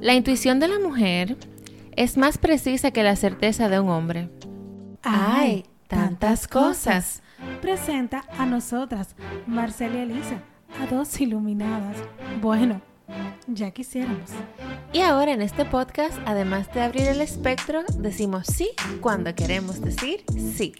La intuición de la mujer es más precisa que la certeza de un hombre. ¡Ay! Tantas cosas. Presenta a nosotras, Marcela y Elisa, a dos iluminadas. Bueno, ya quisiéramos. Y ahora en este podcast, además de abrir el espectro, decimos sí cuando queremos decir sí.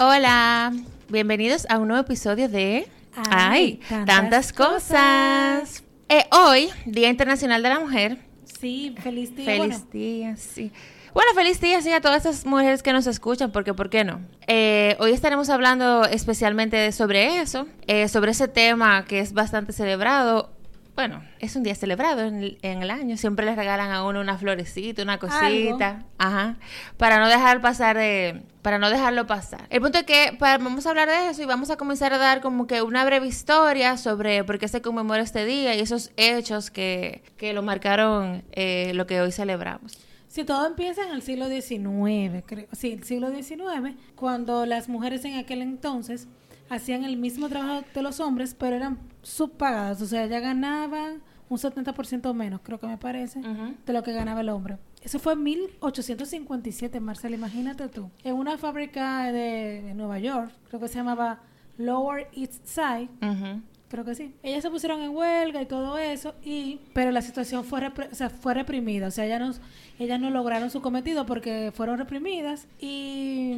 Hola, bienvenidos a un nuevo episodio de Ay, tantas, cosas. Eh, hoy, Día Internacional de la Mujer. Sí, feliz día. Feliz bueno, día, sí. Bueno, feliz día, sí, a todas esas mujeres que nos escuchan, porque ¿por qué no? Eh, hoy estaremos hablando especialmente sobre eso, eh, sobre ese tema que es bastante celebrado. Bueno, es un día celebrado en el, en el año. Siempre les regalan a uno una florecita, una cosita. Ajá. Para no dejar pasar de... Para no dejarlo pasar. El punto es que pa- vamos a hablar de eso y vamos a comenzar a dar como que una breve historia sobre por qué se conmemora este día y esos hechos que, que lo marcaron eh, lo que hoy celebramos. Si todo empieza en el siglo XIX, creo. Sí, el siglo XIX, cuando las mujeres en aquel entonces hacían el mismo trabajo de los hombres, pero eran subpagadas. O sea, ya ganaban un 70% menos, creo que me parece, de lo que ganaba el hombre. Eso fue en 1857, Marcela, imagínate tú. En una fábrica de, de Nueva York, creo que se llamaba Lower East Side, Ujú. Creo que sí. Ellas se pusieron en huelga y todo eso, y pero la situación fue, repre- o sea, fue reprimida. O sea, ellas no, ellas no lograron su cometido porque fueron reprimidas y,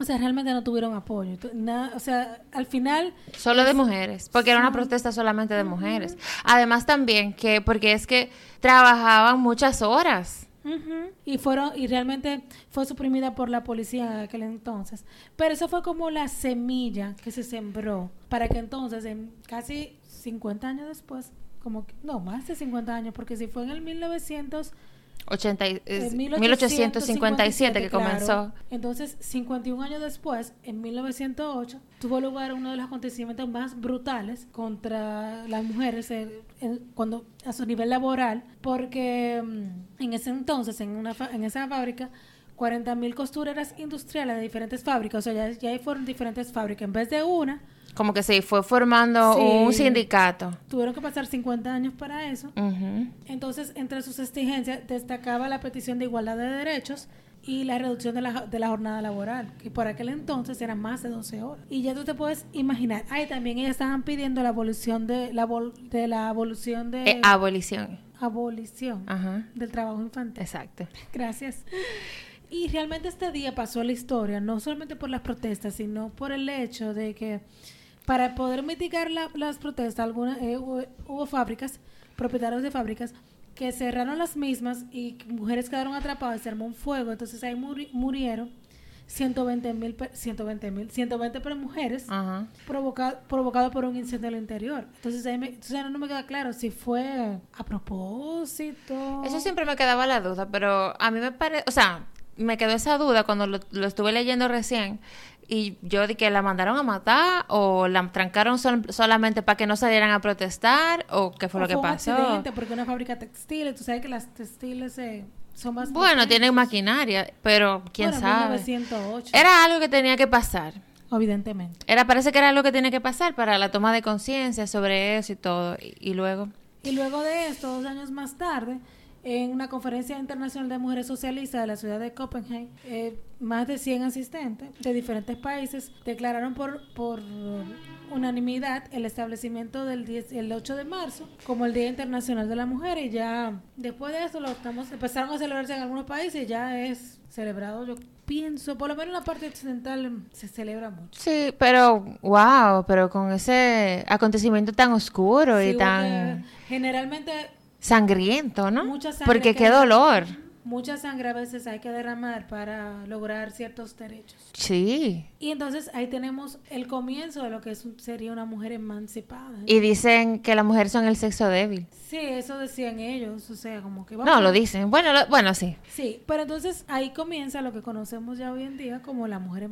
o sea, realmente no tuvieron apoyo. Nada- o sea, al final, Solo de mujeres, porque era una protesta solamente de mujeres. Además también que, porque es que trabajaban muchas horas. Y fueron, y realmente fue suprimida por la policía en aquel entonces. Pero eso fue como la semilla que se sembró para que entonces, en casi 50 años después, como que- no, más de 50 años, porque si fue en el 1900 80 y- es En 1857 que claro. comenzó. Entonces, 51 años después, en 1908, tuvo lugar uno de los acontecimientos más brutales contra las mujeres en- cuando a su nivel laboral, porque mm, en ese entonces, en, una fa- en esa fábrica, 40 mil costureras industriales de diferentes fábricas, o sea, ya, ya ahí fueron diferentes fábricas, en vez de una, Como que se fue formando Sí. un sindicato. tuvieron que pasar 50 años para eso. Entonces, entre sus exigencias destacaba la petición de igualdad de derechos y la reducción de la, de la jornada laboral, que por aquel entonces eran más de 12 horas. Y ya tú te puedes imaginar, ahí también ellas estaban pidiendo la abolición de la, de la abolición de Eh, abolición. abolición Ajá. del trabajo infantil. Exacto. Gracias. Y realmente este día pasó a la historia, no solamente por las protestas, sino por el hecho de que para poder mitigar la- las protestas, algunas, eh, hubo, hubo fábricas, propietarios de fábricas, que cerraron las mismas y mujeres quedaron atrapadas y se armó un fuego. Entonces ahí muri- murieron 120 mil, 120 mil, 120 pero mujeres provoca- provocado por un incendio al interior. Entonces ahí me, entonces no me queda claro si fue a propósito. Eso siempre me quedaba la duda, pero a mí me parece, o sea, me quedó esa duda cuando lo, lo estuve leyendo recién y yo de que la mandaron a matar o la trancaron sol- solamente para que no salieran a protestar o qué fue O lo que un pasó. accidente, porque una fábrica textil, tú sabes que las textiles eh, son más... Bueno, potentes. tienen maquinaria, pero quién Bueno, sabe. 1908, Era algo que tenía que pasar. evidentemente. Era, parece que era algo que tenía que pasar para la toma de conciencia sobre eso y todo. Y, y luego. Y luego de esto, dos años más tarde, en una conferencia internacional de mujeres socialistas de la ciudad de Copenhague, eh, más de 100 asistentes de diferentes países declararon por, por unanimidad el establecimiento del 10 el 8 de marzo como el Día Internacional de la Mujer y ya después de eso lo estamos empezaron a celebrarse en algunos países y ya es celebrado yo pienso por lo menos en la parte occidental se celebra mucho Sí, pero. Wow, pero con ese acontecimiento tan oscuro Sí, y tan generalmente sangriento, ¿no? Mucha sangre Porque que- qué dolor. Mucha sangre a veces hay que derramar para lograr ciertos derechos. Sí. Y entonces ahí tenemos el comienzo de lo que es sería una mujer emancipada. Y dicen que las mujeres son el sexo débil. Sí, eso decían ellos, o sea, como que... No, lo dicen. Bueno, lo- bueno, sí. Sí, pero entonces ahí comienza lo que conocemos ya hoy en día como la mujer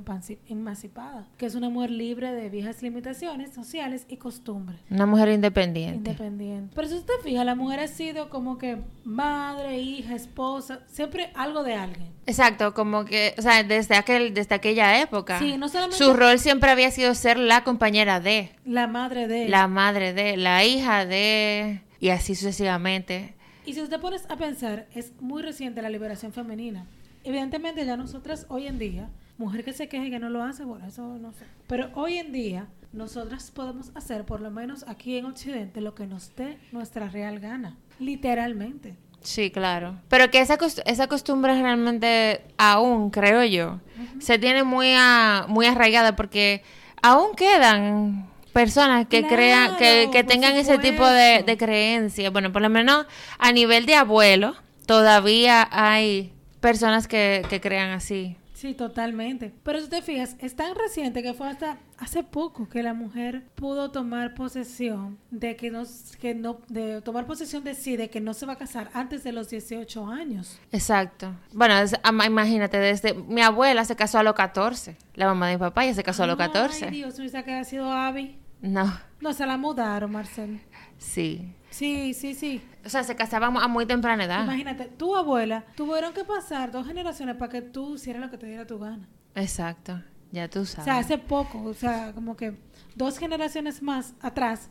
emancipada, que es una mujer libre de viejas limitaciones sociales y costumbres. Una mujer independiente. Independiente. Pero si usted fija, la mujer ha sido como que madre, hija, esposa, siempre algo de alguien. Exacto, como que, o sea, desde aquel, desde aquella época. Sí, no solamente- Su rol siempre había sido ser la compañera de, La madre de... la madre de, la hija de, y así sucesivamente. Y si usted pone a pensar, es muy reciente la liberación femenina. Evidentemente ya nosotras hoy en día, mujer que se queje que no lo hace, bueno, eso no sé. Pero hoy en día nosotras podemos hacer, por lo menos aquí en Occidente, lo que nos dé nuestra real gana. Literalmente. Sí, claro. Pero que esa, cost- esa costumbre realmente aún, creo yo, se tiene muy, a- muy arraigada porque aún quedan personas que Claro, crean, que, que tengan ese tipo de, de creencias. Bueno, por lo menos a nivel de abuelo, todavía hay personas que, que crean así. Sí, totalmente. Pero si te fijas, es tan reciente que fue hasta hace poco que la mujer pudo tomar posesión de que no, que no, de tomar posesión de sí, de que no se va a casar antes de los 18 años. Exacto. Bueno, es- imagínate, desde mi abuela se casó a los 14. La mamá de mi papá ya se casó a los 14. Ay, Dios, que ha sido Abby. No, No, se la mudaron, Marcel. sí. Sí, sí, sí. O sea, se casaban a muy temprana edad. Imagínate, tu abuela tuvieron que pasar dos generaciones para que tú hicieras lo que te diera tu gana. Exacto, ya tú O sabes. sea, hace poco, o sea, como que dos generaciones más atrás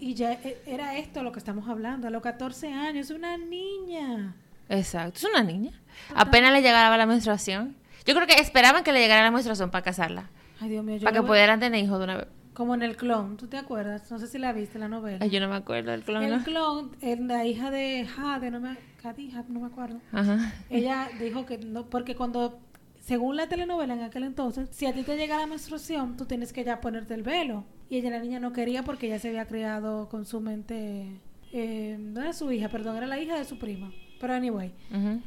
y ya e- era esto lo que estamos hablando. A los 14 años, una niña. Exacto, es una niña. Apenas le llegaba la menstruación. Yo creo que esperaban que le llegara la menstruación para casarla, Ay, Dios mío, yo para que pudieran tener hijos de una vez. Como en el clon, ¿tú te acuerdas? No sé si la viste la novela. Ay, yo no me acuerdo del clon. el clon, eh, la hija de Jade, no me, Jade, no me acuerdo. Ajá. Ella dijo que no, porque cuando, según la telenovela en aquel entonces, si a ti te llega la menstruación, tú tienes que ya ponerte el velo. Y ella, la niña, no quería porque ella se había criado con su mente. eh, no era su hija, perdón, era la hija de su prima. Pero anyway, Ujú.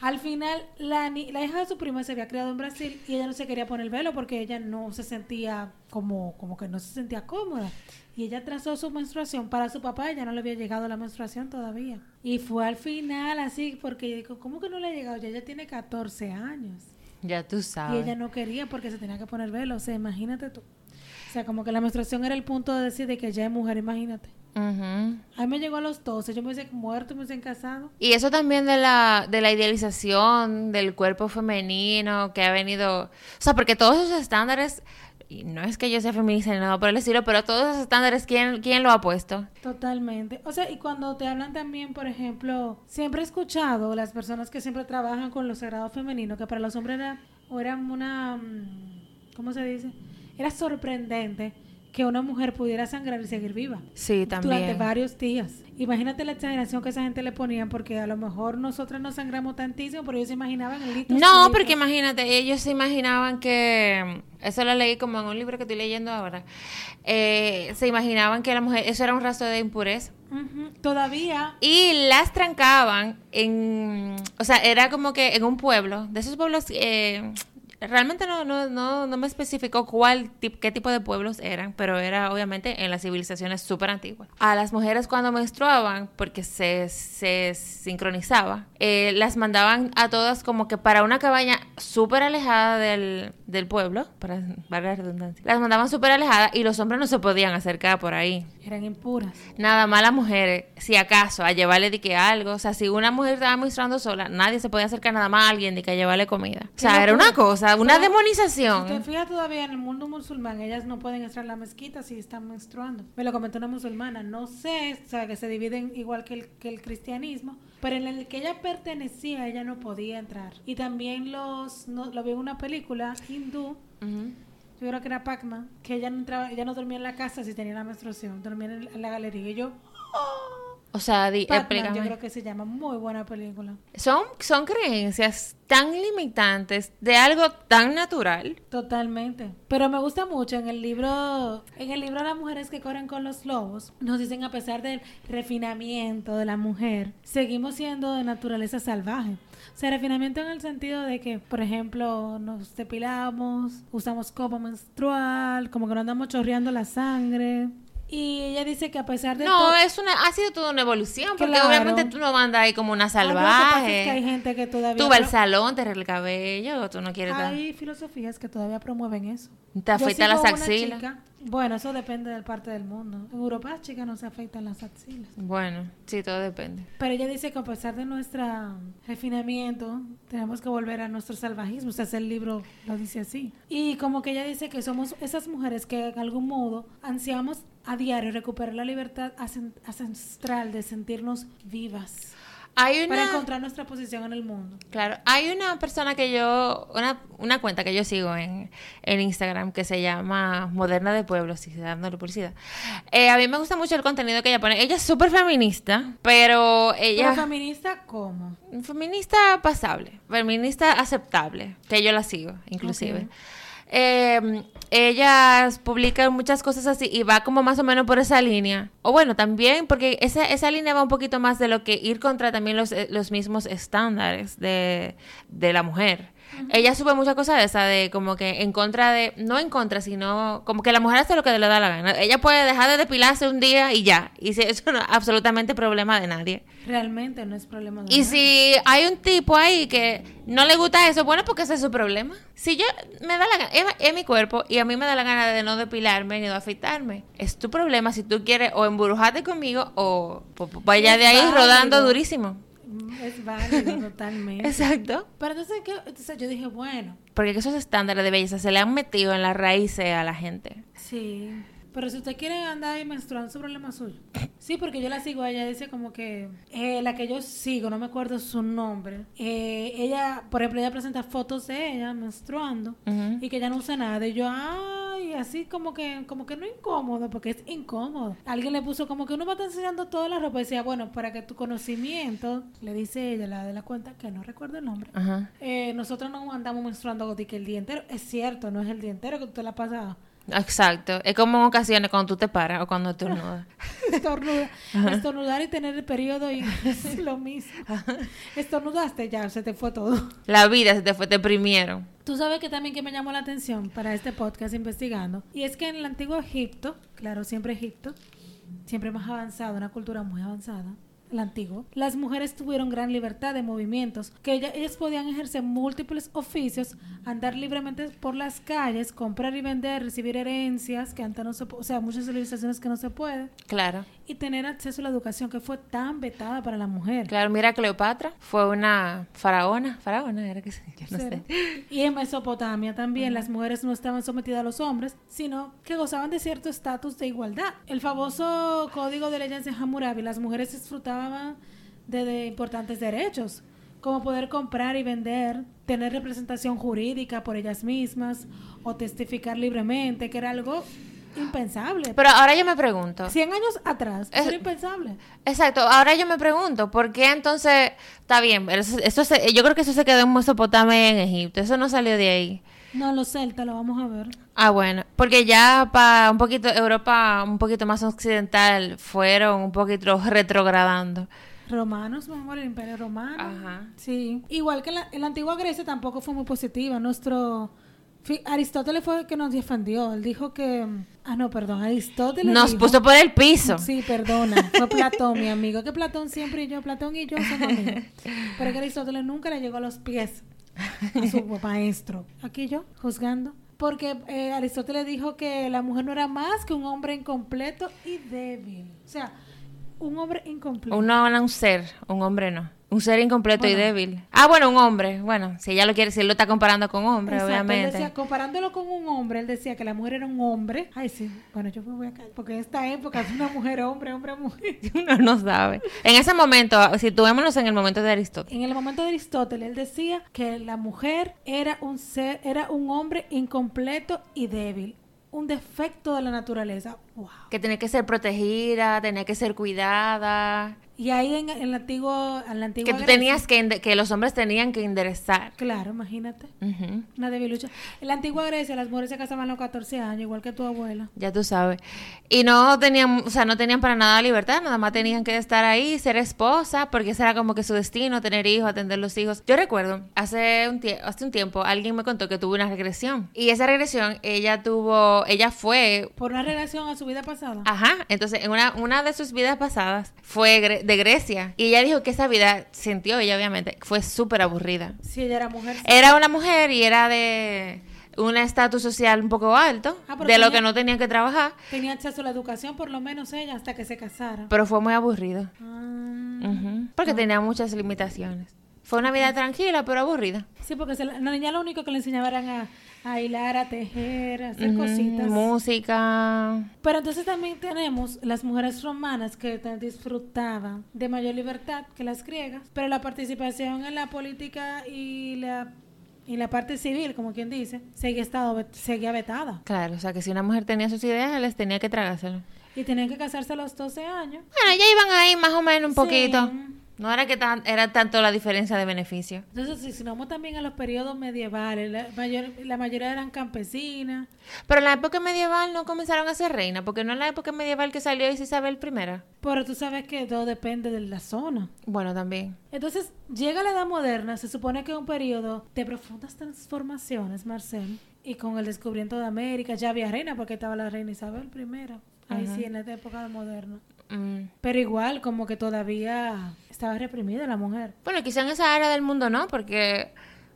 Al final, la, la hija de su prima se había criado en Brasil y ella no se quería poner el velo porque ella no se sentía como, como que no se sentía cómoda. Y ella trazó su menstruación para su papá, ella no le había llegado la menstruación todavía. Y fue al final así, porque ella dijo, ¿cómo que no le ha llegado? Ya ella tiene 14 años. Ya tú Y sabes. ella no quería porque se tenía que poner velo. O sea, imagínate tú. O sea, como que la menstruación era el punto de decir de que ya es mujer, imagínate. A mí me llegó a los 12, yo me hubiese muerto, me hubiesen casado. Y eso también de la, de la idealización del cuerpo femenino que ha venido... O sea, porque todos esos estándares, y no es que yo sea feminista ni nada por el estilo, pero todos esos estándares, ¿quién, quién lo ha puesto? Totalmente. O sea, y cuando te hablan también, por ejemplo, siempre he escuchado las personas que siempre trabajan con lo sagrado femenino, que para los hombres era, o eran una, mm, ¿cómo se dice? Era sorprendente que una mujer pudiera sangrar y seguir viva. Sí, Durante también. varios días. Imagínate la exageración que esa gente le ponían, porque a lo mejor nosotras no sangramos tantísimo, pero ellos se imaginaban el litros y No, litros. porque imagínate, ellos se imaginaban que, eso lo leí como en un libro que estoy leyendo ahora, eh, se imaginaban que la mujer, eso era un rastro de impureza. Ujú. Todavía Y las trancaban en, o sea, era como que en un pueblo, de esos pueblos, eh, realmente no, no, no, no me especificó cuál, tip- qué tipo de pueblos eran, pero era obviamente en las civilizaciones súper antiguas. A las mujeres cuando menstruaban, porque se, se sincronizaba, eh, las mandaban a todas como que para una cabaña súper alejada del, del pueblo, para la redundancia. Las mandaban súper alejadas y los hombres no se podían acercar por ahí. eran impuras. Nada más las mujeres, si acaso, a llevarle de que algo. O sea, si una mujer estaba menstruando sola, nadie se podía acercar nada más a alguien de que a llevarle comida. O sea, era una locura. Cosa, una Pero, Si te demonización. fijas todavía en el mundo musulmán, ellas no pueden entrar a la mezquita si están menstruando. Me lo comentó una musulmana. No sé, o sea, que se dividen igual que el, que el cristianismo, pero en el que ella pertenecía, ella no podía entrar. Y también los, no, lo vi en una película hindú, Ujú. yo creo que era Pac-Man, que ella no, entraba, ella no dormía en la casa si tenía la menstruación, dormía en, en la galería. Y yo, O sea, di, yo creo que se llama, muy buena película. Son, son creencias tan limitantes de algo tan natural. Totalmente. Pero me gusta mucho en el libro, en el libro Las mujeres que corren con los lobos, nos dicen a pesar del refinamiento de la mujer, seguimos siendo de naturaleza salvaje. O sea, refinamiento en el sentido de que, por ejemplo, nos depilamos, usamos copa menstrual, como que no andamos chorreando la sangre. Y ella dice que a pesar de No, todo... es una, ha sido toda una evolución, porque Claro. obviamente tú no andas ahí como una lo que que hay salvaje. gente que todavía... Tú vas al salón, te arreglas el cabello, tú no quieres. Hay filosofías que todavía promueven eso. Te afeitas las una axilas. chica- bueno, eso depende del parte del mundo. En Europa las chicas no se afeitan las axilas. Bueno, sí, todo depende. Pero ella dice que a pesar de nuestro refinamiento, tenemos que volver a nuestro salvajismo. O sea, el libro lo dice así. Y como que ella dice que somos esas mujeres que en algún modo ansiamos a diario recuperar la libertad ancestral de sentirnos vivas. Hay Para una... encontrar nuestra posición en el mundo. Claro, hay una persona que yo, una, una cuenta que yo sigo en, en Instagram que se llama Moderna de Pueblo, si dándole publicidad. Eh, a mí me gusta mucho el contenido que ella pone. Ella es súper feminista, pero ella... Pero feminista, ¿cómo? Feminista pasable, feminista aceptable, que yo la sigo, inclusive. Eh, ellas publican muchas cosas así y va como más o menos por esa línea. O bueno, también porque esa, esa línea va un poquito más de lo que ir contra también los, eh, los mismos estándares de, de la mujer. Ella sube muchas cosas de esa, de como que en contra de, no en contra, sino como que la mujer hace lo que le da la gana. Ella puede dejar de depilarse un día y ya. Y si- eso no es absolutamente problema de nadie. Realmente no es problema de Y nadie. si hay un tipo ahí que no le gusta eso, bueno, porque ese es su problema. Si yo me da la gana, es, es mi cuerpo y a mí me da la gana de no depilarme ni de afeitarme, es tu problema si tú quieres o embrujarte conmigo o pues, vaya de ahí rodando durísimo. Es válido totalmente. Exacto. Pero entonces, ¿qué? entonces yo dije, bueno, Porque esos estándares de belleza se le han metido en las raíces a la gente. sí. Pero si usted quiere andar ahí menstruando, es un problema suyo. Sí, porque yo la sigo a ella, dice como que eh, la que yo sigo, no me acuerdo su nombre. eh, ella, por ejemplo, ella presenta fotos de ella menstruando y que ella no usa nada. Y yo, ay, así como que, como que no incómodo, porque es incómodo. Alguien le puso como que uno va a estar enseñando toda la ropa y decía, bueno, para que tu conocimiento, le dice ella, la de la cuenta, que no recuerdo el nombre. Ajá. Eh, nosotros no andamos menstruando que el día entero. Es cierto, no es el día entero que tú te la pasas Exacto. Es como en ocasiones cuando tú te paras o cuando no. estornuda, estornudar y tener el periodo y es lo mismo. Estornudaste ya, se te fue todo. La vida se te fue, te deprimieron. Tú sabes que también que me llamó la atención para este podcast investigando. Y es que en el antiguo Egipto, claro, siempre Egipto, siempre más avanzado, una cultura muy avanzada, el antiguo, las mujeres tuvieron gran libertad de movimientos, que ella- ellas podían ejercer múltiples oficios, andar libremente por las calles, comprar y vender, recibir herencias, que antes no se o sea, muchas civilizaciones que no se puede, Claro. Y tener acceso a la educación que fue tan vetada para la mujer. Claro, mira, Cleopatra fue una faraona. Faraona era que yo no sé. Y en Mesopotamia también las mujeres no estaban sometidas a los hombres, sino que gozaban de cierto estatus de igualdad. El famoso código de leyes de Hammurabi, las mujeres disfrutaban de, de importantes derechos, como poder comprar y vender, tener representación jurídica por ellas mismas o testificar libremente, que era algo impensable. Pero ahora yo me pregunto. 100 años atrás, eso Es- era impensable. Exacto, ahora yo me pregunto, ¿por qué entonces está bien? Eso, eso se- yo creo que eso se quedó en Mesopotamia y en Egipto, eso no salió de ahí. No, los celtas, lo vamos a ver. Ah, bueno, porque ya para un poquito Europa, un poquito más occidental, fueron un poquito retrogradando. Romanos, mi amor, el imperio romano. Ajá. Sí. Igual que la, la antigua Grecia tampoco fue muy positiva. Nuestro. Aristóteles fue el que nos defendió. Él dijo que. Ah, no, perdón. Aristóteles. Nos dijo- puso por el piso. Sí, perdona. Fue Platón, mi amigo. Que Platón siempre y yo, Platón y yo somos amigos. Pero que Aristóteles nunca le llegó a los pies a su maestro. Aquí yo, juzgando. Porque eh, Aristóteles dijo que la mujer no era más que un hombre incompleto y débil. O sea, un hombre incompleto. Uno era un ser, un hombre no. Un ser incompleto y débil. Ah, bueno, un hombre. Bueno, si ella lo quiere, si él lo está comparando con hombre, Exacto, Él obviamente. decía, comparándolo con un hombre, él decía que la mujer era un hombre. Ay, sí, bueno, yo me voy a callar. Porque en esta época es una mujer, hombre, hombre, mujer. Uno no sabe. En ese momento, situémonos en el momento de Aristóteles. En el momento de Aristóteles, él decía que la mujer era un ser, era un hombre incompleto y débil. Un defecto de la naturaleza. Wow. Que tenía que ser protegida, tenía que ser cuidada. Y ahí en, en la antigua, en la antigua Que tú Grecia- tenías que, que los hombres tenían que enderezar. Claro, imagínate. Una debilucha. En la antigua Grecia las mujeres se casaban a los 14 años, igual que tu abuela. Ya tú sabes. Y no tenían, o sea, no tenían para nada libertad, nada más tenían que estar ahí, ser esposa, porque ese era como que su destino, tener hijos, atender los hijos. Yo recuerdo, hace un, tie- hace un tiempo, alguien me contó que tuvo una regresión. Y esa regresión, ella tuvo, ella fue Por una relación a su vida pasada. Ajá, entonces en una, una de sus vidas pasadas fue de Grecia y ella dijo que esa vida, sintió ella obviamente, fue súper aburrida. Si ella era mujer. sí. Era una mujer y era de un estatus social un poco alto, Ah, de lo tenía- que no tenían que trabajar, Tenía acceso a la educación, por lo menos ella, hasta que se casara. pero fue muy aburrido. Ah. Porque tenía muchas limitaciones. Fue una vida tranquila, pero aburrida. Sí, porque se la, la niña lo único que le enseñaban a, a hilar, a tejer, a hacer cositas. Música. Pero entonces también tenemos las mujeres romanas que disfrutaban de mayor libertad que las griegas, pero la participación en la política y la, y la parte civil, como quien dice, seguía, estado, seguía vetada. Claro, o sea que si una mujer tenía sus ideales, tenía que tragárselo. Y tenían que casarse a los 12 años. Bueno, ya iban ahí más o menos un Sí. poquito. No era que tan, era tanto la diferencia de beneficio. Entonces, si si nos vamos también a los periodos medievales, la, mayor, la mayoría eran campesinas. Pero en la época medieval no comenzaron a ser reina, porque no en la época medieval que salió Isabel I. Pero tú sabes que todo depende de la zona. Bueno, también. Entonces, llega la edad moderna, se supone que es un periodo de profundas transformaciones, Marcel, y con el descubrimiento de América, ya había reina porque estaba la reina Isabel I, ahí sí, en la época moderna. Mm. Pero igual, como que todavía estaba reprimida la mujer. Bueno, quizá en esa área del mundo no, porque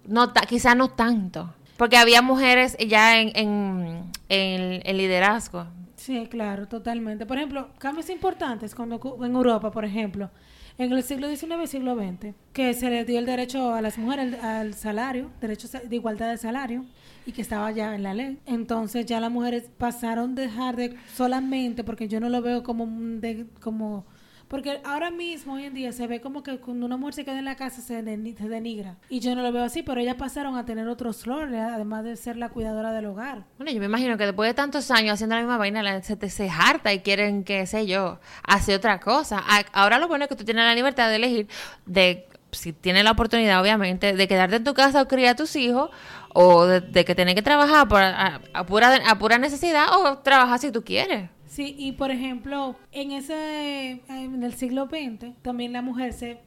no ta- quizá no tanto. Porque había mujeres ya en, en, en el liderazgo. Sí, claro, totalmente. Por ejemplo, cambios importantes cuando en Europa, por ejemplo, en el siglo XIX y siglo XX, que se les dio el derecho a las mujeres al, al salario, derecho de igualdad de salario, y que estaba ya en la ley. Entonces ya las mujeres pasaron de dejar de solamente, porque yo no lo veo como de, como porque ahora mismo, hoy en día, se ve como que cuando una mujer se queda en la casa se, deni- se denigra. Y yo no lo veo así, pero ellas pasaron a tener otros roles, además de ser la cuidadora del hogar. Bueno, yo me imagino que después de tantos años haciendo la misma vaina, la gente se harta y quieren, qué sé yo, hacer otra cosa. Ahora lo bueno es que tú tienes la libertad de elegir, de si tienes la oportunidad, obviamente, de quedarte en tu casa o criar a tus hijos, o de, que tienes que trabajar por, a, a pura, a pura necesidad, o trabajar si tú quieres. Sí, y por ejemplo, en ese en el siglo XX, también la mujer se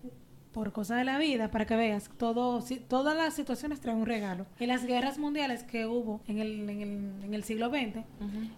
por cosas de la vida, para que veas, todo, si- todas las situaciones traen un regalo. En las guerras mundiales que hubo en el, en el, en el siglo XX,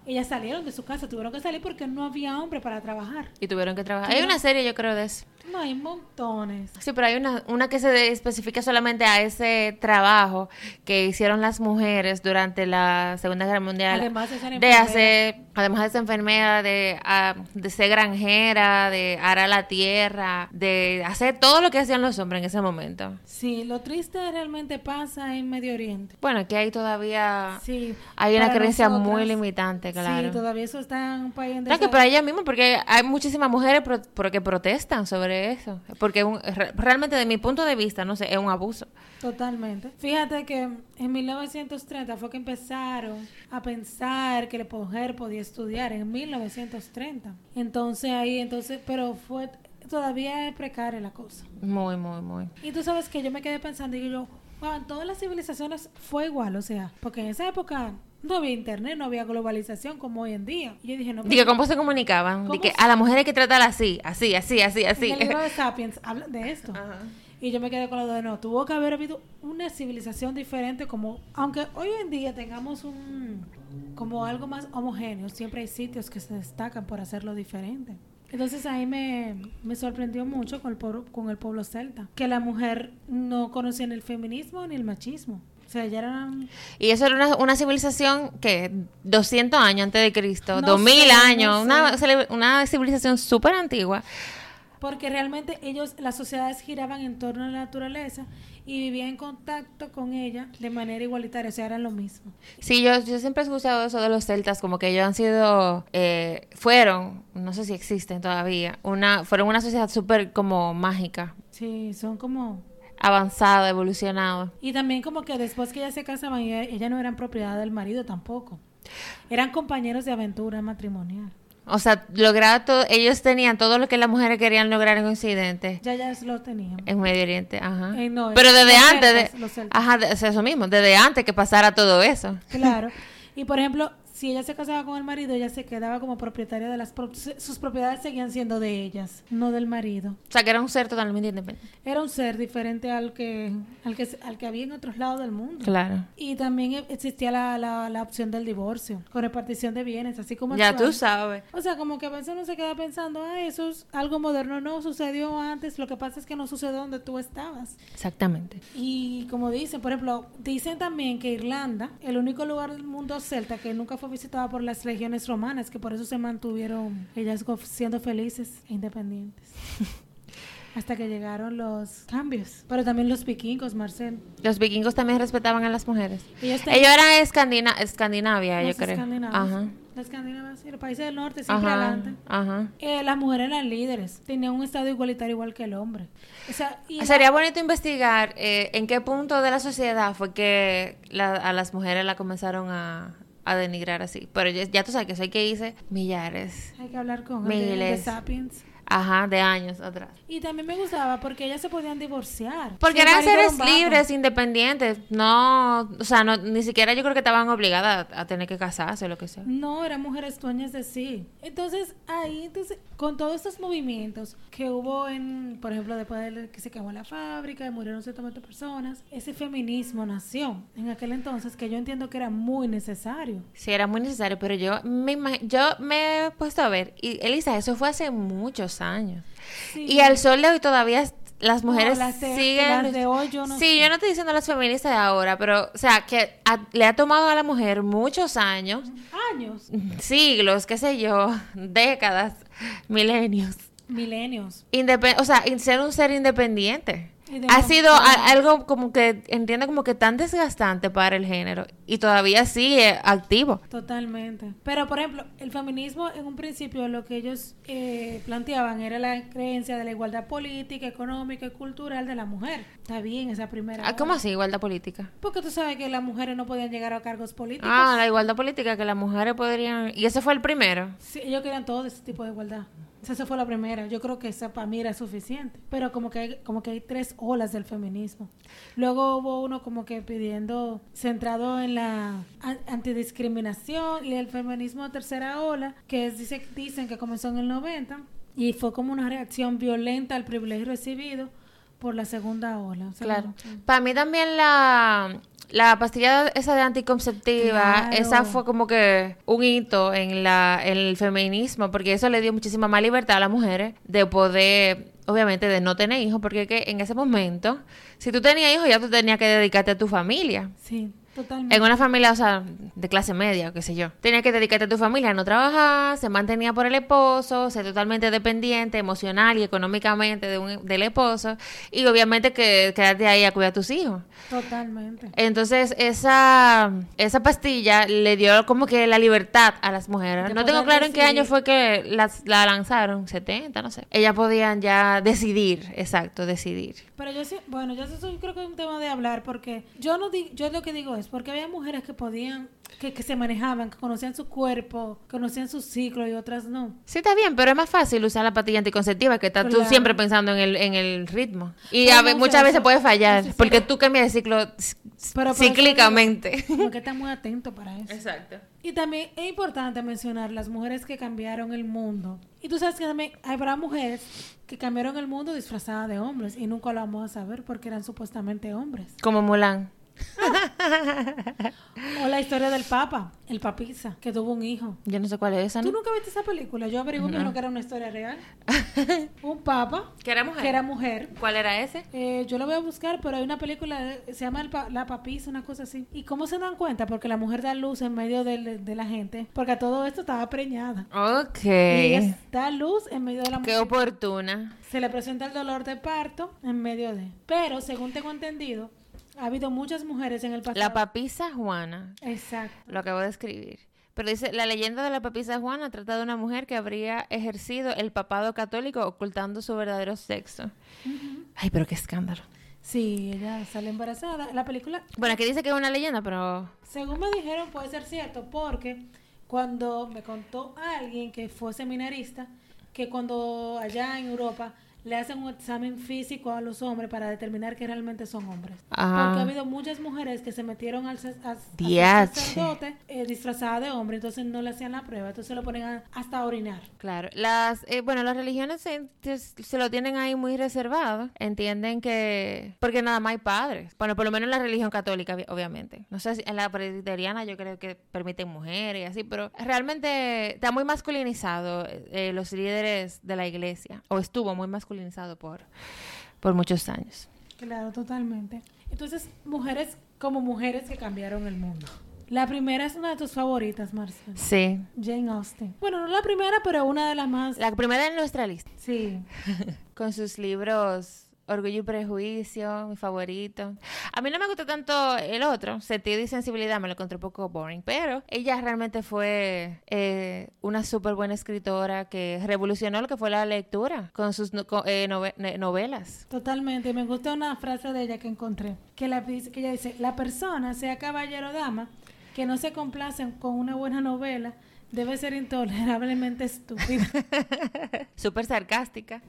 ellas salieron de su casa, tuvieron que salir porque no había hombre para trabajar. Y tuvieron que trabajar. Hay una serie, yo creo, de eso. No, hay montones. Sí, pero hay una, una que se especifica solamente a ese trabajo que hicieron las mujeres durante la Segunda Guerra Mundial. Además de ser de enfermera. hacer, además de ser enfermera, de, ah, de ser granjera, de arar la tierra, de hacer todo lo que hacían los hombres en ese momento. Sí, lo triste realmente pasa en Medio Oriente. Bueno, que hay todavía Sí. hay una creencia nosotras, muy limitante, claro. Sí, todavía eso está en un país en Claro que para ella misma, porque hay muchísimas mujeres pro- pro- que protestan sobre eso. Porque un- re- realmente, de mi punto de vista, no sé, es un abuso. Totalmente. Fíjate que en 1930 fue que empezaron a pensar que la mujer podía estudiar en 1930. Entonces ahí, entonces, pero fue todavía es precaria la cosa. Muy, muy, muy. Y tú sabes que yo me quedé pensando y yo, wow, en todas las civilizaciones fue igual, o sea, porque en esa época no había internet, no había globalización como hoy en día. Y yo dije, no, Digo, ¿cómo se comunicaban? ¿Cómo Di que se- a la mujer hay que tratarla así, así, así, así, así. En el libro de Sapiens habla de esto. Ajá. Y yo me quedé con lo de no, tuvo que haber habido una civilización diferente como, aunque hoy en día tengamos un, como algo más homogéneo, siempre hay sitios que se destacan por hacerlo diferente. Entonces ahí me, me sorprendió mucho con el, pueblo, con el pueblo celta, que la mujer no conocía ni el feminismo ni el machismo. O sea, ya eran... Y eso era una, una civilización que 200 años antes de Cristo, No 2000 sé, años, no una, sé. una civilización súper antigua. Porque realmente ellos, las sociedades giraban en torno a la naturaleza y vivían en contacto con ella de manera igualitaria, o sea, eran lo mismo. Sí, yo, yo siempre he escuchado eso de los celtas, como que ellos han sido, eh, fueron, no sé si existen todavía, una, fueron una sociedad súper como mágica, Sí, son como avanzada, evolucionada. Y también como que después que ellas se casaban, ella, ella no eran propiedad del marido tampoco. Eran compañeros de aventura matrimonial. O sea, lograr todo, ellos tenían todo lo que las mujeres querían lograr en Occidente. Ya ya lo tenían. En Medio Oriente, ajá. Eh, no, Pero desde antes, celtas, de- ajá, de- es eso mismo, desde antes que pasara todo eso. Claro. Y por ejemplo, si ella se casaba con el marido, ella se quedaba como propietaria de las... pro- sus propiedades seguían siendo de ellas, no del marido. O sea, que era un ser totalmente independiente. Era un ser diferente al que, al que, al que había en otros lados del mundo. Claro. Y también e- existía la, la, la opción del divorcio, con repartición de bienes, así como Ya actual. tú sabes. O sea, como que a veces uno se queda pensando, ah, eso es algo moderno, no sucedió antes, lo que pasa es que no sucedió donde tú estabas. Exactamente. Y como dicen, por ejemplo, dicen también que Irlanda, el único lugar del mundo celta que nunca fue visitado por las legiones romanas, que por eso se mantuvieron ellas siendo felices e independientes. Hasta que llegaron los cambios. Pero también los vikingos, Marcel. Los vikingos también respetaban a las mujeres. Ellos eran escandina Escandinavia, yo los creo. escandinavos. Ajá. Los escandinavos, sí, los países del norte, siempre Ajá. adelante. Ajá. Eh, las mujeres eran líderes, tenían un estado igualitario igual que el hombre. O sea, y la- Sería bonito investigar eh, en qué punto de la sociedad fue que la- a las mujeres la comenzaron a, a denigrar así. Pero ya, ya tú sabes que eso hay que irse millares, hay que hablar con el de- miles. Sapiens. Ajá, de años atrás. Y también me gustaba porque ellas se podían divorciar. Porque eran seres libres, independientes. No, o sea, no, ni siquiera yo creo que estaban obligadas a, a tener que casarse o lo que sea. No, eran mujeres dueñas de sí. Entonces, ahí, entonces, con todos estos movimientos que hubo en, por ejemplo, después de que se quemó la fábrica murieron ciertamente personas, ese feminismo nació en aquel entonces que yo entiendo que era muy necesario. Sí, era muy necesario, pero yo me, yo me he puesto a ver, y Elisa, eso fue hace muchos años. Sí. Y al sol de hoy todavía las No, mujeres las de- siguen... las de hoy yo no Sí, sé. yo no estoy diciendo las feministas de ahora, pero, o sea, que a- le ha tomado a la mujer muchos años, Años, siglos, qué sé yo, décadas, milenios. milenios. Indepe- o sea, ser un ser independiente. Ha sido a- algo como que, entiendo como que tan desgastante para el género y todavía sigue activo. Totalmente. Pero, por ejemplo, el feminismo en un principio lo que ellos eh, planteaban era la creencia de la igualdad política, económica y cultural de la mujer. Está bien esa primera. Ah, ¿Cómo así, igualdad política? Porque tú sabes que las mujeres no podían llegar a cargos políticos. Ah, la igualdad política, que las mujeres podrían... Y ese fue el primero. Sí, ellos querían todo ese tipo de igualdad. Esa fue la primera. Yo creo que esa para mí era suficiente. Pero como que hay, como que hay tres olas del feminismo. Luego hubo uno como que pidiendo, centrado en la an- antidiscriminación y el feminismo de tercera ola, que es, dice, dicen que comenzó en el 90 y fue como una reacción violenta al privilegio recibido por la segunda ola. O sea, Claro. Para mí también la, la pastilla esa de anticonceptiva, Claro. esa fue como que un hito en, la, en el feminismo, porque eso le dio muchísima más libertad a las mujeres de poder, obviamente, de no tener hijos, porque es que en ese momento, si tú tenías hijos, ya tú tenías que dedicarte a tu familia. Sí, totalmente. En una familia, o sea, de clase media, o qué sé yo. Tenías que dedicarte a tu familia, no trabajar, se mantenía por el esposo, ser totalmente dependiente emocional y económicamente de un, del esposo, y obviamente que quedarte ahí a cuidar a tus hijos. Totalmente. Entonces, esa, esa pastilla le dio como que la libertad a las mujeres. De no tengo claro en qué año fue que las, la lanzaron, 70, no sé. Ellas podían ya decidir, exacto, decidir. Pero yo sí, bueno, yo eso yo creo que es un tema de hablar porque yo no digo, yo lo que digo es porque había mujeres que podían, que, que se manejaban, que conocían su cuerpo, conocían su ciclo y otras no. Sí, está bien, pero es más fácil usar la pastilla anticonceptiva que estás tú Claro. siempre pensando en el, en el ritmo. Y a muchas veces eso- puede fallar, eso sí, porque tú cambias de ciclo Pero por eso cíclicamente. digo, Como que está muy atento para eso. Exacto. Y también es importante mencionar las mujeres que cambiaron el mundo. Y tú sabes que también habrá mujeres que cambiaron el mundo disfrazadas de hombres y nunca lo vamos a saber porque eran supuestamente hombres. Como Mulan. O la historia del Papa, el papisa, que tuvo un hijo. Yo no sé cuál es esa, ¿Tú ¿no? nunca viste esa película? Yo averigué No. que era una historia real. un papa ¿Que era mujer? que era mujer. ¿Cuál era ese? Eh, yo lo voy a buscar, pero hay una película, se llama el pa- La Papisa, una cosa así. ¿Y cómo se dan cuenta? Porque la mujer da luz en medio de, la gente. Porque a todo esto estaba preñada. Ok. Y ella da luz en medio de la Qué mujer. oportuna. Se le presenta el dolor de parto en medio de. Pero, según tengo entendido, ha habido muchas mujeres en el pasado. La papisa Juana. Exacto. Lo acabo de escribir. Pero dice, la leyenda de la papisa Juana trata de una mujer que habría ejercido el papado católico ocultando su verdadero sexo. Ay, pero qué escándalo. Sí, ella sale embarazada. La película Bueno, aquí dice que es una leyenda, pero... Según me dijeron, puede ser cierto, porque cuando me contó alguien que fue seminarista, que cuando allá en Europa le hacen un examen físico a los hombres para determinar que realmente son hombres. Ajá. Porque ha habido muchas mujeres que se metieron al sacerdote eh, disfrazada de hombre, entonces no le hacían la prueba, entonces lo ponen a- hasta a orinar. Claro, las eh, bueno, las religiones se, lo tienen ahí muy reservado. Entienden que porque nada más hay padres. Bueno, por lo menos en la religión católica, obvi- obviamente. No sé si en la presbiteriana yo creo que permiten mujeres y así, pero realmente está muy masculinizado eh, los líderes de la iglesia o estuvo muy masculinizado por por muchos años. Claro, totalmente. Entonces, mujeres como mujeres que cambiaron el mundo. La primera es una de tus favoritas, Marcel. Sí. Jane Austen. Bueno, no la primera, pero una de las más... La primera en nuestra lista Sí. con sus libros Orgullo y Prejuicio, mi favorito. A mí no me gustó tanto el otro, Sentido y Sensibilidad, me lo encontré un poco boring, pero ella realmente fue eh, una súper buena escritora que revolucionó lo que fue la lectura con sus eh, novelas. Totalmente. Me gusta una frase de ella que encontré. Que, la, que ella dice, la persona, sea caballero o dama, que no se complace con una buena novela, debe ser intolerablemente estúpida. Súper sarcástica.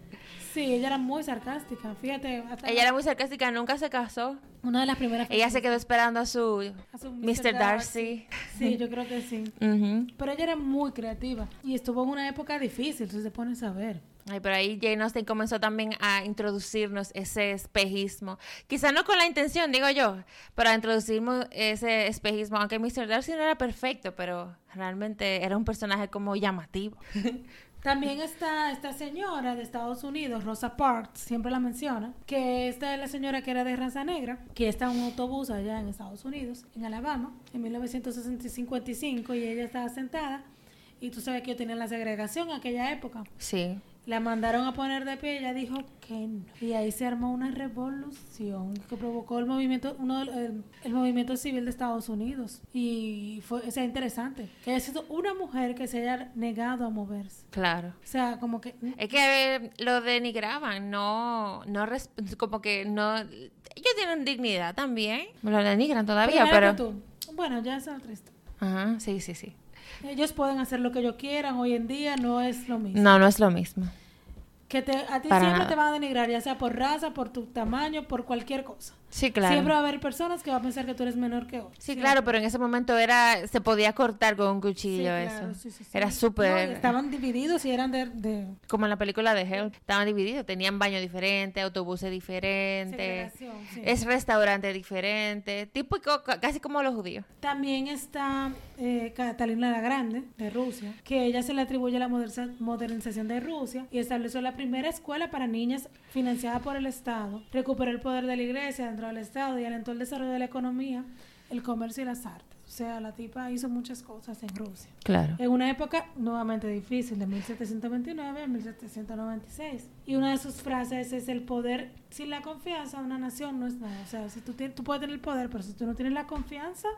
sí, ella era muy sarcástica. Fíjate, hasta Ella era muy sarcástica, nunca se casó. una de las primeras... Ella se quedó esperando a su a su Mr. Darcy. Sí, yo creo que sí. Ujú. Pero ella era muy creativa y estuvo en una época difícil, si se pone a saber. Ay, pero ahí Jane Austen comenzó también a introducirnos ese espejismo. Quizá no con la intención, digo yo, pero a introducirnos ese espejismo. Aunque Mr. Darcy no era perfecto, pero realmente era un personaje como llamativo. También está esta señora de Estados Unidos, Rosa Parks, siempre la menciona, que esta es la señora que era de raza negra, que está en un autobús allá en Estados Unidos, en Alabama, en 1955, y ella estaba sentada, y tú sabes que ellos tenían la segregación en aquella época. Sí. La mandaron a poner de pie, ella dijo que no. Y ahí se armó una revolución que provocó el movimiento, uno el, el movimiento civil de Estados Unidos. Y fue, o sea, interesante. Que haya sido una mujer que se haya negado a moverse. Claro. O sea, como que Es que eh, lo denigraban, no, no, como que no, ellos tienen dignidad también, lo denigran todavía, pero... tú. Bueno, ya es otra historia. Ajá, sí, sí, sí. Ellos pueden hacer lo que ellos quieran. Hoy en día no es lo mismo. No, no es lo mismo. Que te, a ti Para siempre nada. te van a denigrar, ya sea por raza, por tu tamaño, por cualquier cosa. Sí, claro. Siempre va a haber personas que van a pensar que tú eres menor que otros. Sí, claro, pero en ese momento era, se podía cortar con un cuchillo Sí, claro, eso. sí. Era No, súper... estaban divididos y eran de, de como en la película de Hell, estaban divididos, tenían baño diferente, autobuses diferentes, es restaurante diferente, tipo co- casi como los judíos. También está eh, Catalina la Grande, de Rusia, que ella se le atribuye la moderniza- modernización de Rusia y estableció la primera escuela para niñas financiada por el Estado, recuperó el poder de la iglesia dentro del Estado y alentó el desarrollo de la economía, el comercio y las artes. O sea, la tipa hizo muchas cosas en Rusia. Claro. En una época nuevamente difícil, de 1729 a 1796. Y una de sus frases es el poder, sin la confianza, una nación no es nada. O sea, si tú, tienes, tú puedes tener el poder, pero si tú no tienes la confianza,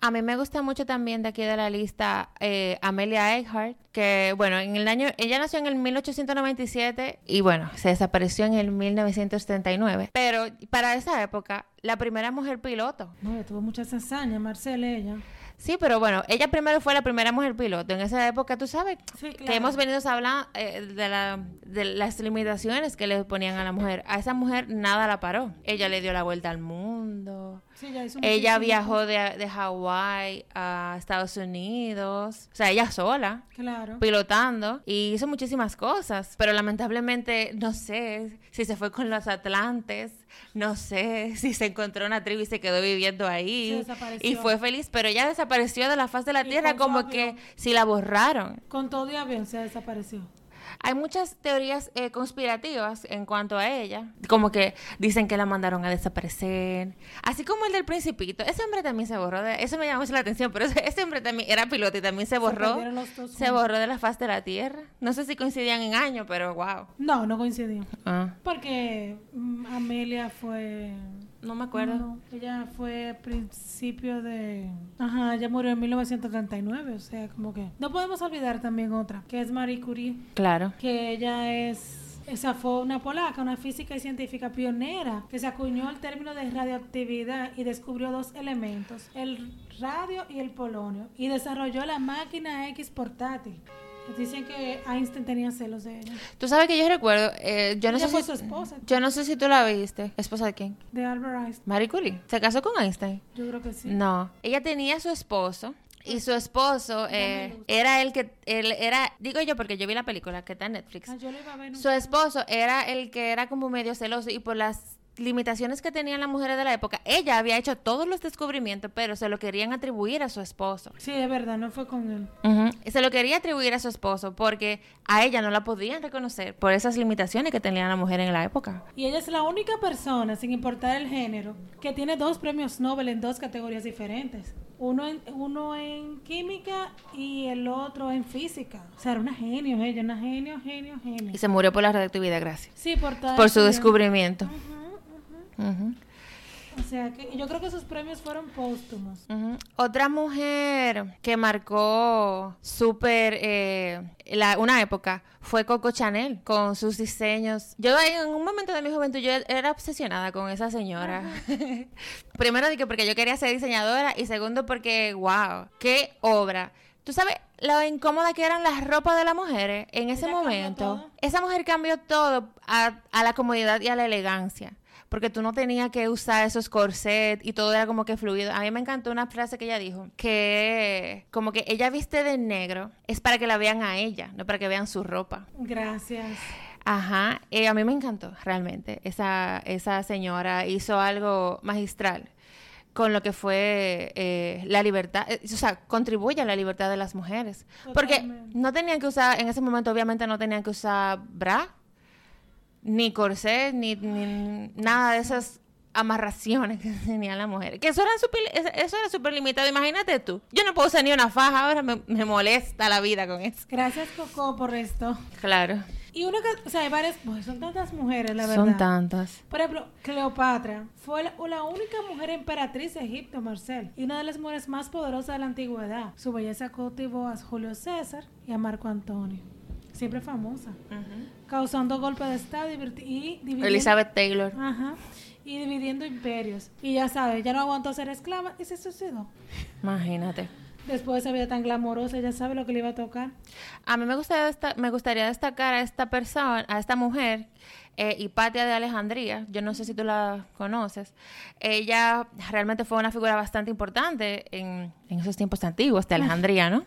A mí me gusta mucho también de aquí de la lista eh, Amelia Earhart, que bueno, en el año, ella nació en el 1897 y bueno, se desapareció en el 1939. Pero para esa época, la primera mujer piloto. no, tuvo muchas hazañas, Marcela, ella. Sí, pero bueno, ella primero fue la primera mujer piloto. En esa época, tú sabes, Sí, que hemos venido hablando eh, de, la- de las limitaciones que le ponían a la mujer. A esa mujer nada la paró. Ella le dio la vuelta al mundo. Sí, ella hizo Ella muchísimas viajó de, de Hawái a Estados Unidos. O sea, ella sola. Claro. pilotando. Y hizo muchísimas cosas. Pero lamentablemente, no sé si se fue con los Atlantes. No sé si se encontró una tribu y se quedó viviendo ahí. Y fue feliz. Pero ella desapareció de la faz de la Y tierra como que si la borraron. Con todo y avión se desapareció. Hay muchas teorías eh, conspirativas en cuanto a ella, como que dicen que la mandaron a desaparecer, así como el del principito. Ese hombre también se borró, de, eso me llamó mucho la atención, pero ese, ese hombre también era piloto y también se borró, se juntos. borró de la faz de la tierra. No sé si coincidían en años, pero wow. No, no coincidió. Ah, Porque mm, Amelia fue... no me acuerdo. No, ella fue a principio de... Ajá, ella murió en 1939, o sea, como que... No podemos olvidar también otra, que es Marie Curie, Claro. que ella es... Esa fue una polaca, una física y científica pionera que se acuñó el término de radioactividad y descubrió dos elementos, el radio y el polonio, y desarrolló la máquina X portátil. Dicen que Einstein tenía celos de ella. Tú sabes que yo recuerdo, eh, yo no Ella sé fue si su esposa. yo no sé si tú la viste, esposa de quién? De Albert Einstein. Marie Curie. ¿Se casó con Einstein? Yo creo que sí. No, ella tenía su esposo y su esposo eh, era el que él era, digo yo porque yo vi la película que está en Netflix. Ah, yo lo iba a ver. Su esposo era el que era como medio celoso y por las limitaciones que tenían las mujeres de la época, ella había hecho todos los descubrimientos, pero se lo querían atribuir a su esposo. Sí, es verdad, no fue con él. Se lo quería atribuir a su esposo porque a ella no la podían reconocer por esas limitaciones que tenía la mujer en la época. Y ella es la única persona, sin importar el género, que tiene dos premios Nobel en dos categorías diferentes. Uno en, uno en química y el otro en física. O sea, era una genio ella, una genio, genio, genio. Y se murió por la radioactividad, gracias. Sí, por, Por su descubrimiento. O sea, que yo creo que sus premios fueron póstumos. Otra mujer que marcó súper eh, una época fue Coco Chanel con sus diseños. Yo en un momento de mi juventud yo era obsesionada con esa señora. Primero porque yo quería ser diseñadora y segundo porque, wow, qué obra. Tú sabes lo incómoda que eran las ropas de las mujeres en ese momento. todo. Esa mujer cambió todo a, a la comodidad y a la elegancia. Porque tú no tenías que usar esos corsets y todo era como que fluido. A mí me encantó una frase que ella dijo, que como que ella viste de negro es para que la vean a ella, no para que vean su ropa. Gracias. Ajá, eh, a mí me encantó realmente. Esa, esa señora hizo algo magistral con lo que fue eh, la libertad, eh, o sea, contribuye a la libertad de las mujeres. Porque no tenían que usar, en ese momento obviamente no tenían que usar bra, ni corsé, ni, ni nada de esas amarraciones que tenían las mujeres. Que eso era súper eso- era súper limitado. Imagínate tú. Yo no puedo usar ni una faja, ahora me, me molesta la vida con eso. Gracias, Coco, por esto. Claro. Y uno que, o sea, hay varias, pues, son tantas mujeres, la verdad. Son tantas. Por ejemplo, Cleopatra fue la, la única mujer emperatriz de Egipto, Marcel, y una de las mujeres más poderosas de la antigüedad. Su belleza cautivó a Julio César y a Marco Antonio, siempre famosa, causando golpes de Estado y, dividiendo, Elizabeth Taylor. Ajá, y dividiendo imperios. Y ya sabes, ya no aguantó ser esclava y se suicidó. Imagínate. Después de esa vida tan glamorosa, ya sabe lo que le iba a tocar. A mí me gustaría, me gustaría destacar a esta persona, a esta mujer, eh, Hipatia de Alejandría. Yo no sé si tú la conoces. Ella realmente fue una figura bastante importante en, en esos tiempos antiguos de Alejandría, ¿no?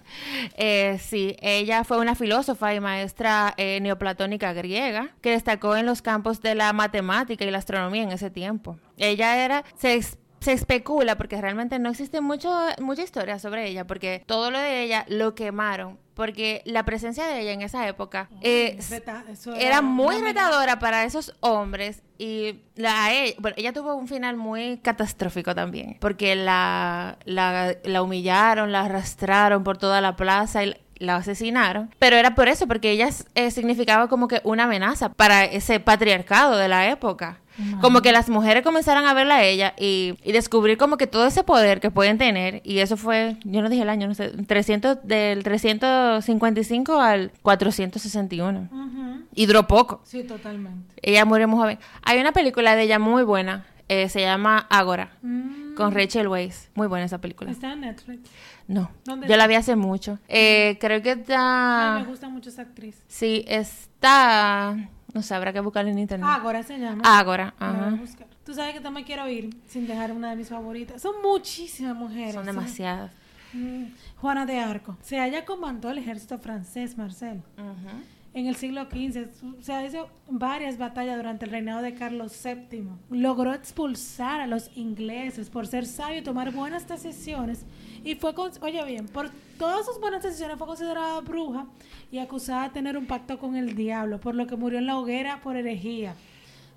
Eh, sí, ella fue una filósofa y maestra eh, neoplatónica griega que destacó en los campos de la matemática y la astronomía en ese tiempo. Ella era, se se especula porque realmente no existe mucho, mucha historia sobre ella, porque todo lo de ella lo quemaron, porque la presencia de ella en esa época eh, Reta- era muy retadora para esos hombres y la, a ella, bueno, ella tuvo un final muy catastrófico también, porque la, la, la humillaron, la arrastraron por toda la plaza y la asesinaron, pero era por eso, porque ella eh, significaba como que una amenaza para ese patriarcado de la época. Como que las mujeres comenzaron a verla a ella y, y descubrir como que todo ese poder que pueden tener. Y eso fue, yo no dije el año, no sé, 300, del 355 al 461. Ujú. Y duró poco. Sí, totalmente. Ella murió muy joven. Hay una película de ella muy buena, eh, se llama Ágora, Mm, con Rachel Weisz. Muy buena esa película. Está en Netflix. No, ¿Dónde yo está? la vi hace mucho. Eh, creo que Ay, está... me gusta mucho esa actriz. Sí, está... No sé, habrá que buscarla en internet. Ágora se llama. Ágora, ajá. Tú sabes que me quiero ir sin dejar una de mis favoritas. Son muchísimas mujeres. Son demasiadas. Mm, Juana de Arco. O sea, ella comandó el ejército francés, Marcel. En el siglo XV, o sea, hizo varias batallas durante el reinado de Carlos VII. Logró expulsar a los ingleses por ser sabio y tomar buenas decisiones. Y fue, con- oye bien, por todas sus buenas decisiones fue considerada bruja y acusada de tener un pacto con el diablo, por lo que murió en la hoguera por herejía.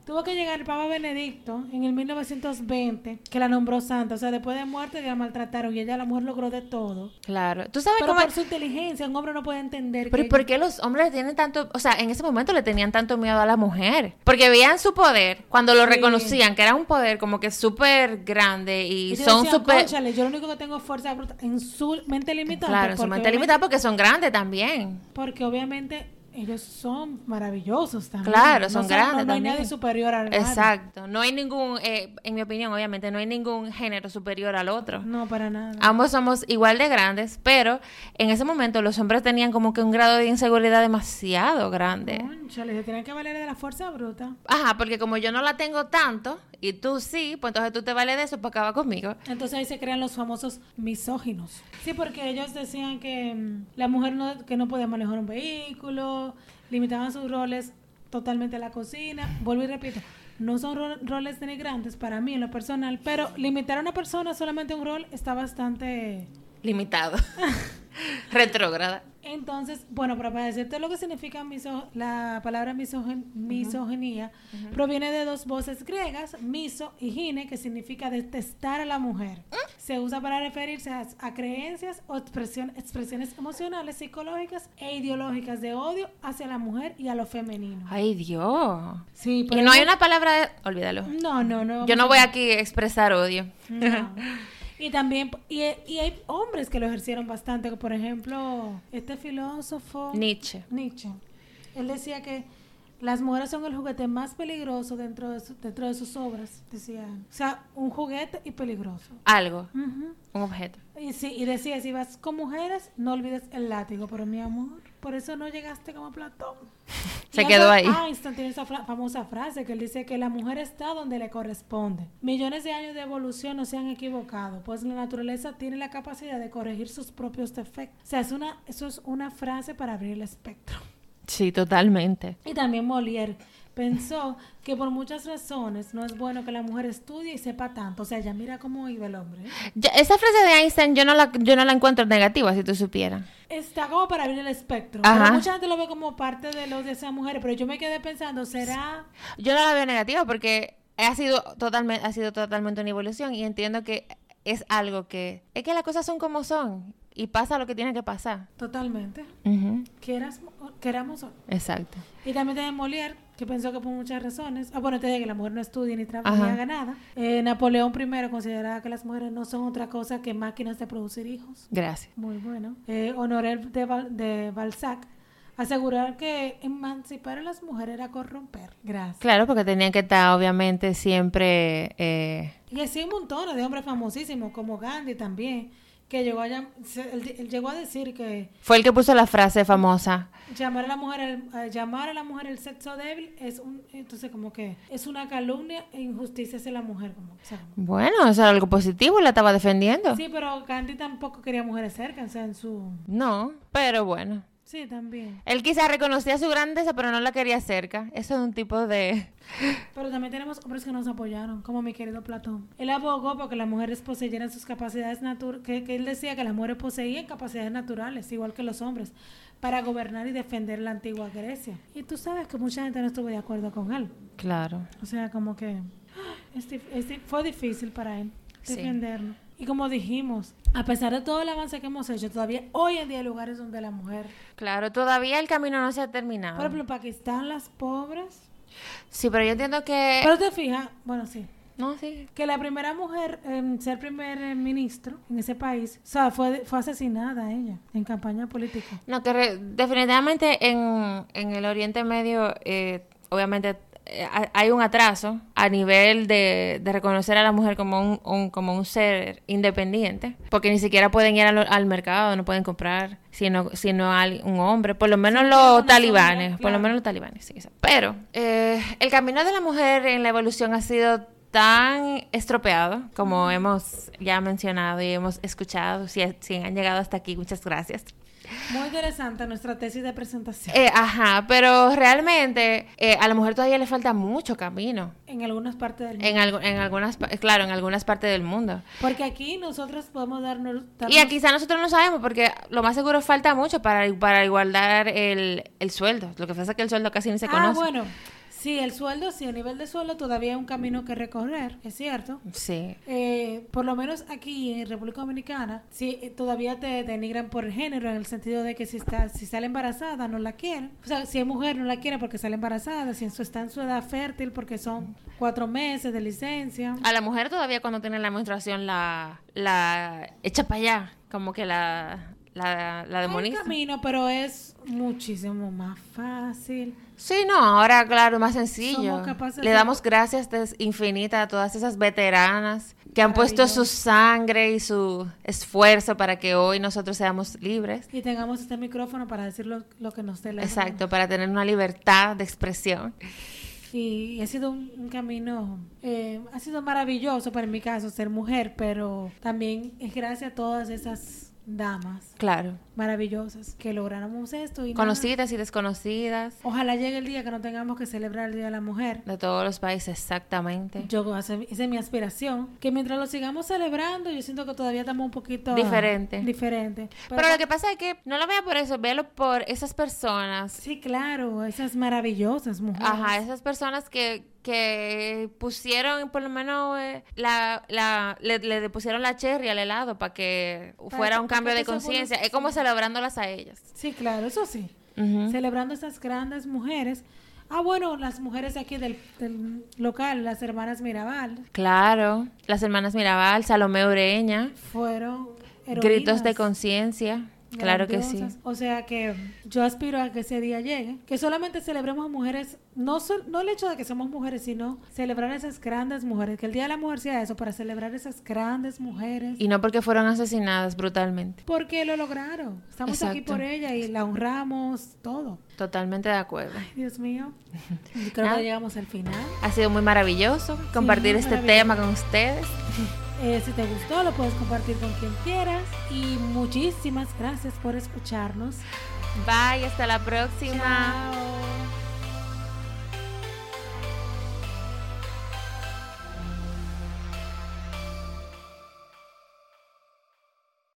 Tuvo que llegar el Papa Benedicto en el 1920, que la nombró santa. O sea, después de muerte la maltrataron y ella, la mujer, logró de todo. Claro. ¿Tú sabes Pero cómo...? por su inteligencia, un hombre no puede entender Pero que ¿por qué los hombres tienen tanto, o sea, en ese momento le tenían tanto miedo a la mujer? Porque veían su poder, cuando lo Sí. reconocían, que era un poder como que súper grande y, son súper... "Cónchale, yo lo único que tengo es fuerza bruta en su mente limitada. Claro, su mente limitada porque son grandes también. Porque obviamente ellos son maravillosos también. Claro, son no grandes No, no hay también. nadie superior al Exacto. No hay ningún, eh, en mi opinión, obviamente, no hay ningún género superior al otro. No, para nada. Ambos somos igual de grandes, pero en ese momento los hombres tenían como que un grado de inseguridad demasiado grande. Cónchale, se tienen que valer de la fuerza bruta. Ajá, porque como yo no la tengo tanto y tú sí, pues entonces tú te vales de eso para acabar conmigo. Entonces ahí se crean los famosos misóginos. Sí, porque ellos decían que mm, la mujer no, que no podía manejar un vehículo, limitaban sus roles totalmente a la cocina. Vuelvo y repito, no son ro- roles denigrantes para mí en lo personal, pero limitar a una persona solamente a un rol está bastante... Limitado. Retrógrada. Entonces, bueno, para decirte lo que significa miso- la palabra misogen- misoginia, proviene de dos voces griegas, miso y gine, que significa detestar a la mujer. Se usa para referirse a, a creencias o expresión- expresiones emocionales, psicológicas e ideológicas de odio hacia la mujer y a lo femenino. Ay, Dios. Sí, Y no hay una palabra de... Olvídalo. No, no, no. Yo no voy aquí a expresar odio. No. Y también, y, y hay hombres que lo ejercieron bastante, por ejemplo, este filósofo... Nietzsche. Nietzsche. Él decía que las mujeres son el juguete más peligroso dentro de, su- dentro de sus obras, decía. O sea, un juguete y peligroso. Algo. Un objeto. Y, sí, y decía, si vas con mujeres, no olvides el látigo. Pero mi amor, por eso no llegaste como Platón. Se Y quedó ahí. Einstein tiene esa fra- famosa frase que él dice que la mujer está donde le corresponde. Millones de años de evolución no se han equivocado, pues la naturaleza tiene la capacidad de corregir sus propios defectos. O sea, es una, eso es una frase para abrir el espectro. Sí, totalmente. Y también Molière pensó que por muchas razones no es bueno que la mujer estudie y sepa tanto. O sea, ya mira cómo iba el hombre. Ya, esa frase de Einstein yo no la, yo no la encuentro negativa, si tú supieras. Está como para abrir el espectro. Ajá. Pero mucha gente lo ve como parte de los de esas mujeres. Pero yo me quedé pensando, ¿será? Yo no la veo negativa porque ha sido totalmente, ha sido totalmente una evolución y entiendo que es algo que es que las cosas son como son y pasa lo que tiene que pasar. Totalmente. Ujú, Quieras, queramos o. Exacto. Y también tenemos Molière, que pensó que por muchas razones. Ah, bueno, te dije que la mujer no estudia ni trabaja Ajá. ni haga nada. Eh, Napoleón I consideraba que las mujeres no son otra cosa que máquinas de producir hijos. Gracias. Muy bueno. Eh, Honoré de, Bal- de Balzac asegurar que emancipar a las mujeres era corromper. Gracias. Claro, porque tenían que estar obviamente siempre eh, Y así hay montones de hombres famosísimos, como Gandhi también, que llegó a, él, él llegó a decir que fue el que puso la frase famosa. llamar a la mujer el, llamar a la mujer el sexo débil es un entonces como que es una calumnia e injusticia hacia la mujer como, o sea, Bueno, eso era algo positivo, la estaba defendiendo. sí pero Gandhi tampoco quería mujeres cerca o sea en su No, pero bueno. Sí también Él quizás reconocía su grandeza, pero no la quería cerca. Eso es un tipo de... pero también tenemos hombres que nos apoyaron como mi querido Platón él abogó porque las mujeres poseyeran sus capacidades naturales que, que él decía que las mujeres poseían capacidades naturales igual que los hombres para gobernar y defender la antigua Grecia y tú sabes que mucha gente no estuvo de acuerdo con él Claro. O sea, como que ah, es es fue difícil para él Sí. Y como dijimos, a pesar de todo el avance que hemos hecho, todavía hoy en día hay lugares donde la mujer, Claro, todavía el camino no se ha terminado. por ejemplo, en Pakistán, las pobres. Sí, pero yo entiendo que... Pero te fijas, bueno, sí, No, sí. que la primera mujer en ser primer eh, ministro en ese país, o sea, fue, fue asesinada ella en campaña política. No, que re- definitivamente en, en el Oriente Medio, eh, obviamente hay un atraso a nivel de, de reconocer a la mujer como un, un- como un ser independiente, porque ni siquiera pueden ir al, al mercado, no pueden comprar, sino, sino al- un hombre, por lo menos Sí, los talibanes, por lo menos los talibanes, sí. Pero eh, el camino de la mujer en la evolución ha sido tan estropeado como hemos ya mencionado y hemos escuchado, si, si han llegado hasta aquí, muchas gracias. Muy interesante nuestra tesis de presentación. Eh, ajá, pero realmente eh, a la mujer todavía le falta mucho camino. en algunas partes del mundo. En, algu- en algunas, claro, en algunas partes del mundo. Porque aquí nosotros podemos darnos... Y aquí quizá nosotros no sabemos porque lo más seguro falta mucho para, para igualar el, el sueldo. Lo que pasa es que el sueldo casi ni se ah, conoce. bueno. Sí, el sueldo, sí, a nivel de sueldo todavía hay un camino que recorrer, es cierto. Sí. Eh, por lo menos aquí en República Dominicana, sí, eh, todavía te denigran por género, en el sentido de que si está, si sale embarazada no la quieren. O sea, si es mujer no la quieren porque sale embarazada, si en su- está en su edad fértil porque son cuatro meses de licencia. A la mujer todavía cuando tiene la menstruación la, la echa para allá. Como que la, la, la Hay demonista. camino, pero es muchísimo más fácil. Sí, no, ahora claro, más sencillo. Le de- damos gracias infinitas a todas esas veteranas que han puesto su sangre y su esfuerzo para que hoy nosotros seamos libres. Y tengamos este micrófono para decir lo, lo que nos dé la. Exacto, para tener una libertad de expresión. Y ha sido un, un camino, eh, ha sido maravilloso para mi caso ser mujer, pero también es gracias a todas esas damas Claro. maravillosas que lográramos esto. Y nada, Conocidas y desconocidas ojalá llegue el día que no tengamos que celebrar el Día de la Mujer. de todos los países, exactamente. Yo, esa es mi aspiración. Que mientras lo sigamos celebrando, yo siento que todavía estamos un poquito Diferente. Diferente. Pero lo que pasa es que no lo vea por eso, véalo por esas personas. Sí, claro, esas maravillosas mujeres. Ajá, esas personas que, que pusieron por lo menos eh, la, la le, le pusieron la cherry al helado para que Para fuera que- un cambio de conciencia. Es como celebrándolas a ellas. Sí, claro, eso sí. Ujú. Celebrando estas grandes mujeres. Ah, bueno, las mujeres aquí del, del local, las hermanas Mirabal, Claro, las hermanas Mirabal, Salomé Ureña, fueron gritos de heroínas conciencia. Claro que sí. O sea que yo aspiro a que ese día llegue, que solamente celebremos mujeres, no, sol- no el hecho de que somos mujeres, sino celebrar esas grandes mujeres, que el Día de la Mujer sea eso, para celebrar esas grandes mujeres. Y no porque fueron asesinadas brutalmente. Porque lo lograron. Estamos aquí por ella y la honramos todo. Totalmente de acuerdo. Dios mío. Creo Nada. que llegamos al final. Ha sido muy maravilloso compartir este maravilloso. tema con ustedes. Eh, si te gustó, lo puedes compartir con quien quieras. Y muchísimas gracias por escucharnos. Bye, hasta la próxima. Chao.